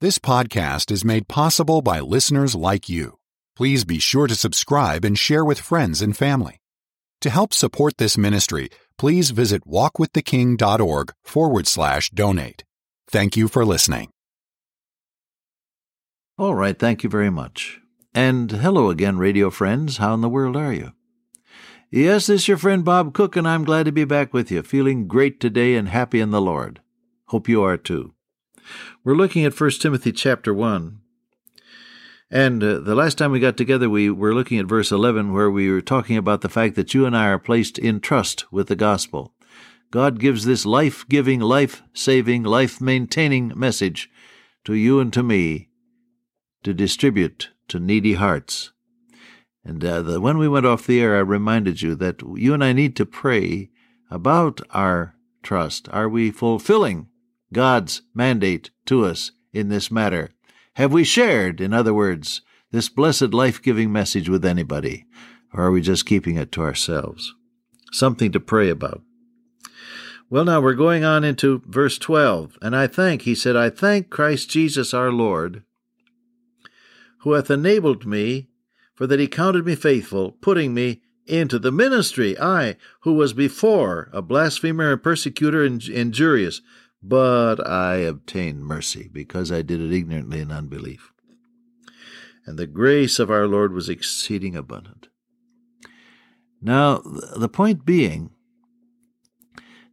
This podcast is made possible by listeners like you. Please be sure to subscribe and share with friends and family. To help support this ministry, please visit walkwiththeking.org forward slash donate. Thank you for listening. All right, thank you very much. And hello again, radio friends. How in the world are you? Yes, this is your friend Bob Cook, and I'm glad to be back with you, feeling great today and happy in the Lord. Hope you are too. We're looking at 1 Timothy chapter 1. And uh, the last time we got together, we were looking at verse 11, where we were talking about the fact that you and I are placed in trust with the gospel. God gives this life giving, life saving, life maintaining message to you and to me to distribute to needy hearts. And uh, the, when we went off the air, I reminded you that you and I need to pray about our trust. Are we fulfilling God's mandate to us in this matter? Have we shared, in other words, this blessed life giving message with anybody? Or are we just keeping it to ourselves? Something to pray about. Well, now we're going on into verse 12. And I thank, he said, I thank Christ Jesus our Lord, who hath enabled me, for that he counted me faithful, putting me into the ministry, I, who was before a blasphemer and persecutor and injurious, but I obtained mercy because I did it ignorantly in unbelief. And the grace of our Lord was exceeding abundant. Now, the point being,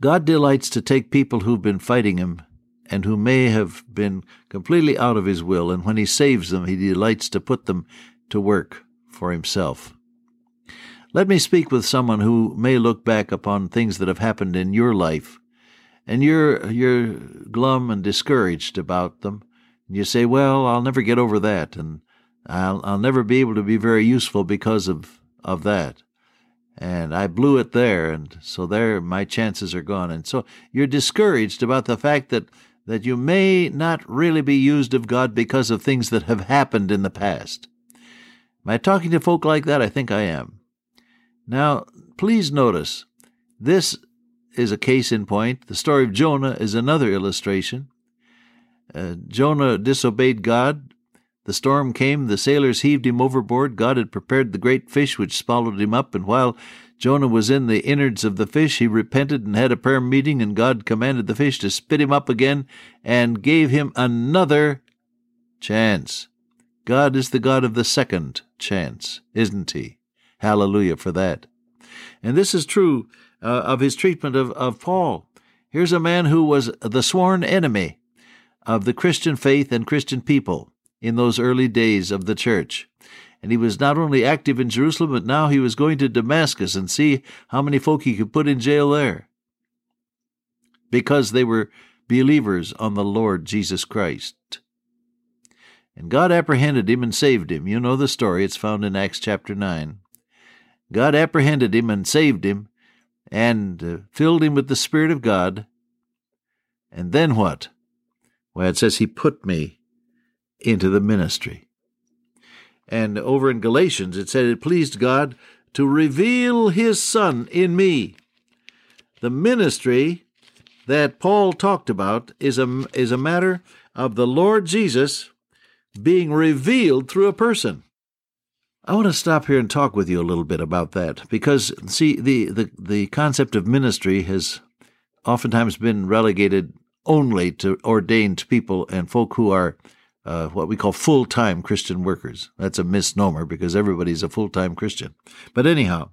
God delights to take people who've been fighting Him and who may have been completely out of His will, and when He saves them, He delights to put them to work for Himself. Let me speak with someone who may look back upon things that have happened in your life and you're you're glum and discouraged about them. And you say, "Well, I'll never get over that, and I'll I'll never be able to be very useful because of of that." And I blew it there, and so there my chances are gone. And so you're discouraged about the fact that that you may not really be used of God because of things that have happened in the past. Am I talking to folk like that? I think I am. Now, please notice this is a case in point. The story of Jonah is another illustration. Uh, Jonah disobeyed God. The storm came, the sailors heaved him overboard. God had prepared the great fish which swallowed him up, and while Jonah was in the innards of the fish, he repented and had a prayer meeting, and God commanded the fish to spit him up again and gave him another chance. God is the God of the second chance, isn't he? Hallelujah for that. And this is true uh, of his treatment of, of Paul. Here's a man who was the sworn enemy of the Christian faith and Christian people in those early days of the church. And he was not only active in Jerusalem, but now he was going to Damascus and see how many folk he could put in jail there because they were believers on the Lord Jesus Christ. And God apprehended him and saved him. You know the story, it's found in Acts chapter 9. God apprehended him and saved him and uh, filled him with the Spirit of God. And then what? Well, it says he put me into the ministry. And over in Galatians, it said it pleased God to reveal his Son in me. The ministry that Paul talked about is a, is a matter of the Lord Jesus being revealed through a person. I want to stop here and talk with you a little bit about that because, see, the, the, the concept of ministry has oftentimes been relegated only to ordained people and folk who are uh, what we call full time Christian workers. That's a misnomer because everybody's a full time Christian. But anyhow,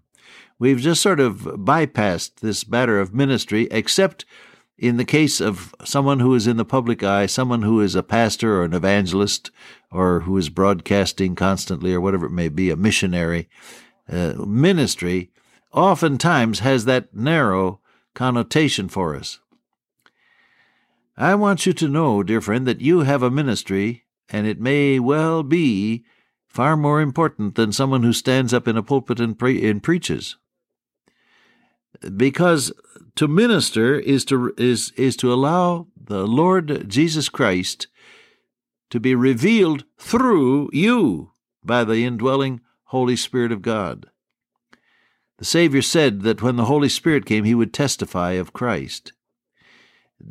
we've just sort of bypassed this matter of ministry, except in the case of someone who is in the public eye, someone who is a pastor or an evangelist or who is broadcasting constantly or whatever it may be, a missionary, uh, ministry oftentimes has that narrow connotation for us. I want you to know, dear friend, that you have a ministry, and it may well be far more important than someone who stands up in a pulpit and, pre- and preaches. Because to minister is to is is to allow the Lord Jesus Christ to be revealed through you by the indwelling Holy Spirit of God. The Savior said that when the Holy Spirit came, he would testify of Christ.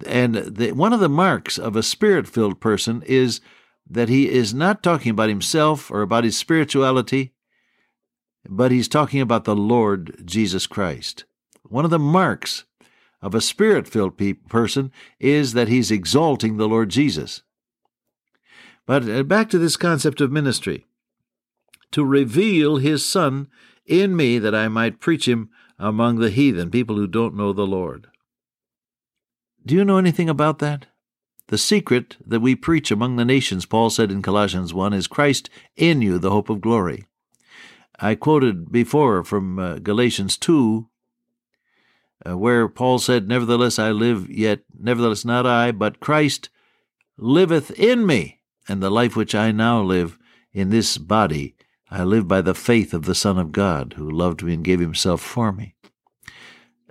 And the, one of the marks of a spirit filled person is that he is not talking about himself or about his spirituality, but he's talking about the Lord Jesus Christ. One of the marks of a spirit filled pe- person is that he's exalting the Lord Jesus. But uh, back to this concept of ministry to reveal his Son in me that I might preach him among the heathen, people who don't know the Lord. Do you know anything about that? The secret that we preach among the nations, Paul said in Colossians 1, is Christ in you, the hope of glory. I quoted before from uh, Galatians 2, uh, where Paul said, Nevertheless I live, yet nevertheless not I, but Christ liveth in me, and the life which I now live in this body I live by the faith of the Son of God, who loved me and gave himself for me.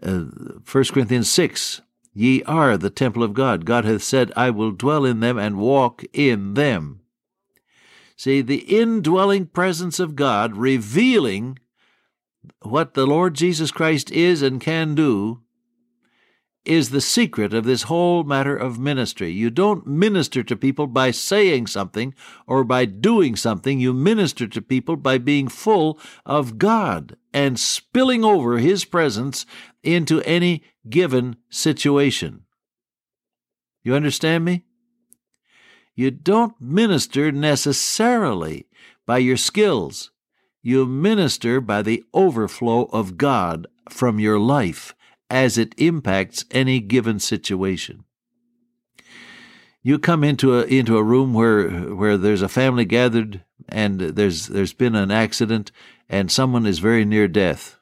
Uh, 1 Corinthians 6 Ye are the temple of God. God hath said, I will dwell in them and walk in them. See, the indwelling presence of God revealing what the Lord Jesus Christ is and can do is the secret of this whole matter of ministry. You don't minister to people by saying something or by doing something. You minister to people by being full of God and spilling over His presence into any given situation. You understand me? You don't minister necessarily by your skills. You minister by the overflow of God from your life as it impacts any given situation. You come into a into a room where where there's a family gathered and there's there's been an accident and someone is very near death.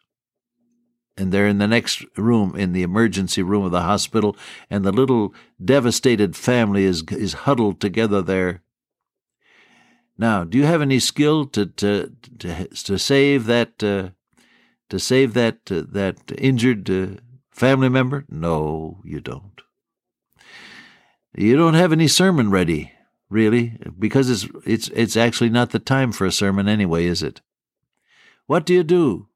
And they're in the next room in the emergency room of the hospital and the little devastated family is is huddled together there. Now, do you have any skill to to to, to save that uh, to save that uh, that injured uh, family member? No, you don't. You don't have any sermon ready, really, because it's it's it's actually not the time for a sermon anyway, is it? What do you do?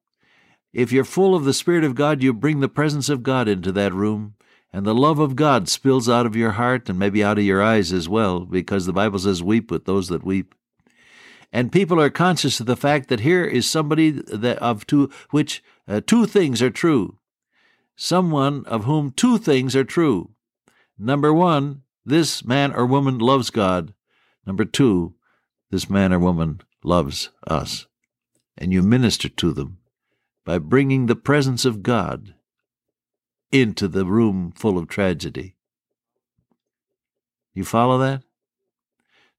If you're full of the Spirit of God, you bring the presence of God into that room, and the love of God spills out of your heart and maybe out of your eyes as well, because the Bible says, Weep with those that weep. And people are conscious of the fact that here is somebody that of two which uh, two things are true someone of whom two things are true. Number one, this man or woman loves God. Number two, this man or woman loves us. And you minister to them by bringing the presence of God into the room full of tragedy. You follow that?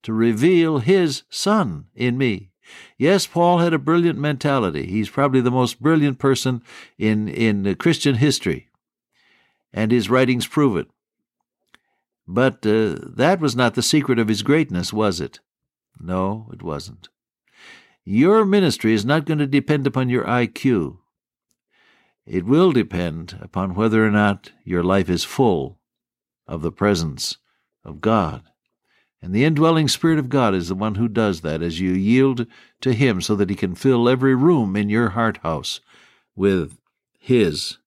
To reveal His Son in me. Yes, Paul had a brilliant mentality. He's probably the most brilliant person in, in Christian history, and his writings prove it. But uh, that was not the secret of his greatness, was it? No, it wasn't. Your ministry is not going to depend upon your IQ. It will depend upon whether or not your life is full of the presence of God. And the indwelling Spirit of God is the one who does that as you yield to Him so that He can fill every room in your heart house with His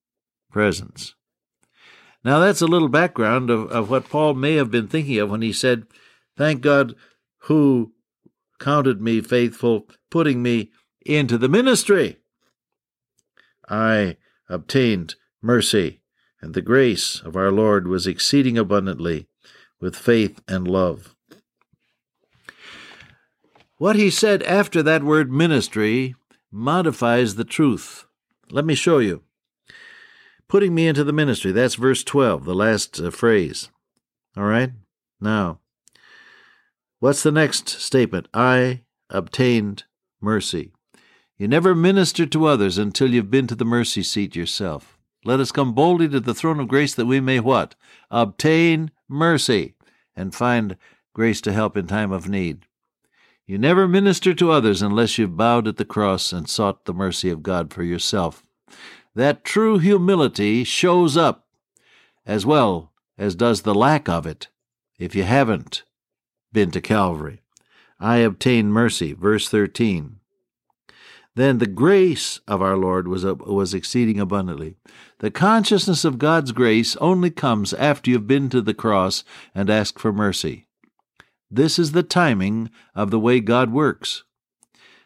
presence. Now, that's a little background of, of what Paul may have been thinking of when he said, Thank God who counted me faithful, putting me into the ministry. I obtained mercy, and the grace of our Lord was exceeding abundantly with faith and love. What he said after that word ministry modifies the truth. Let me show you. Putting me into the ministry, that's verse 12, the last uh, phrase. All right? Now, what's the next statement? I obtained mercy. You never minister to others until you've been to the mercy seat yourself. Let us come boldly to the throne of grace that we may what? Obtain mercy and find grace to help in time of need. You never minister to others unless you've bowed at the cross and sought the mercy of God for yourself. That true humility shows up as well as does the lack of it if you haven't been to Calvary. I obtain mercy, verse 13. Then the grace of our Lord was, was exceeding abundantly. The consciousness of God's grace only comes after you've been to the cross and asked for mercy. This is the timing of the way God works.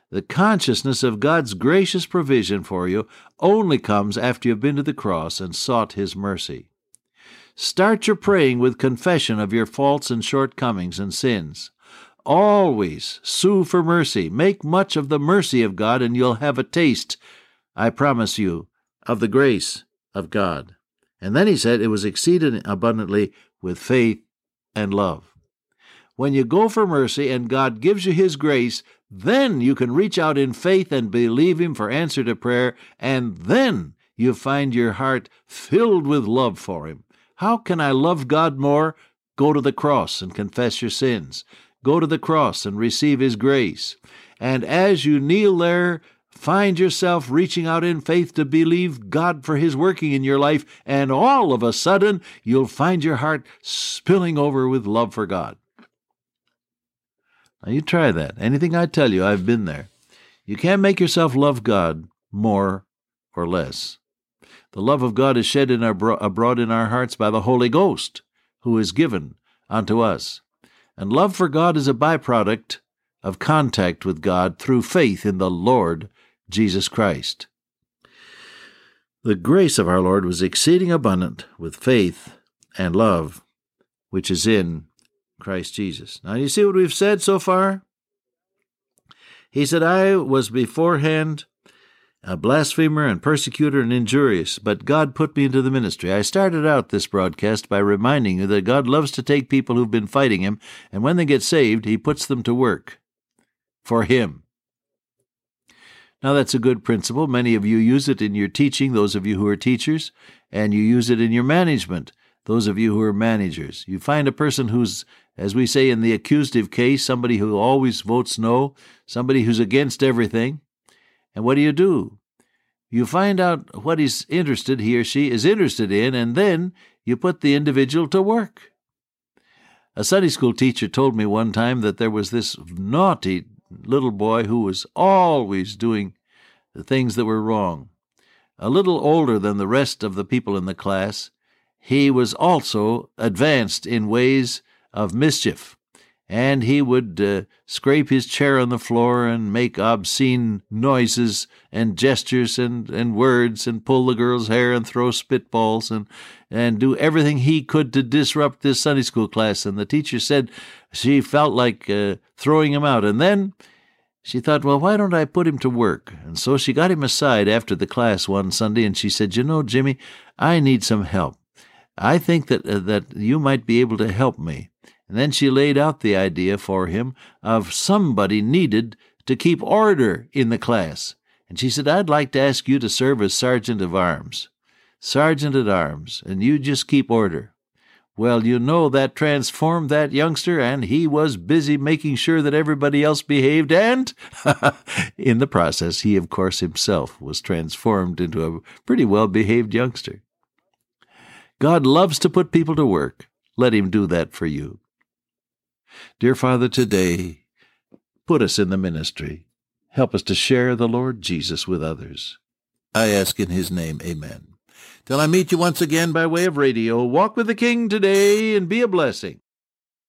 The consciousness of God's gracious provision for you only comes after you've been to the cross and sought His mercy. Start your praying with confession of your faults and shortcomings and sins. Always sue for mercy. Make much of the mercy of God, and you'll have a taste, I promise you, of the grace of God. And then he said it was exceeded abundantly with faith and love. When you go for mercy and God gives you His grace, then you can reach out in faith and believe Him for answer to prayer, and then you find your heart filled with love for Him. How can I love God more? Go to the cross and confess your sins. Go to the cross and receive His grace. And as you kneel there, find yourself reaching out in faith to believe God for His working in your life, and all of a sudden you'll find your heart spilling over with love for God. Now, you try that. Anything I tell you, I've been there. You can't make yourself love God more or less. The love of God is shed in our, abroad in our hearts by the Holy Ghost, who is given unto us. And love for God is a byproduct of contact with God through faith in the Lord Jesus Christ. The grace of our Lord was exceeding abundant with faith and love, which is in Christ Jesus. Now, you see what we've said so far? He said, I was beforehand a blasphemer and persecutor and injurious, but God put me into the ministry. I started out this broadcast by reminding you that God loves to take people who've been fighting Him, and when they get saved, He puts them to work for Him. Now, that's a good principle. Many of you use it in your teaching, those of you who are teachers, and you use it in your management, those of you who are managers. You find a person who's as we say in the accusative case, somebody who always votes no, somebody who's against everything. And what do you do? You find out what he's interested, he or she is interested in, and then you put the individual to work. A Sunday school teacher told me one time that there was this naughty little boy who was always doing the things that were wrong. A little older than the rest of the people in the class, he was also advanced in ways of mischief. And he would uh, scrape his chair on the floor and make obscene noises and gestures and, and words and pull the girl's hair and throw spitballs and, and do everything he could to disrupt this Sunday school class. And the teacher said she felt like uh, throwing him out. And then she thought, well, why don't I put him to work? And so she got him aside after the class one Sunday and she said, You know, Jimmy, I need some help. I think that, uh, that you might be able to help me. And then she laid out the idea for him of somebody needed to keep order in the class. And she said, I'd like to ask you to serve as sergeant of arms. Sergeant at arms, and you just keep order. Well, you know that transformed that youngster, and he was busy making sure that everybody else behaved, and in the process, he, of course, himself was transformed into a pretty well behaved youngster. God loves to put people to work. Let him do that for you. Dear Father, today, put us in the ministry. Help us to share the Lord Jesus with others. I ask in his name, amen. Till I meet you once again by way of radio, walk with the King today and be a blessing.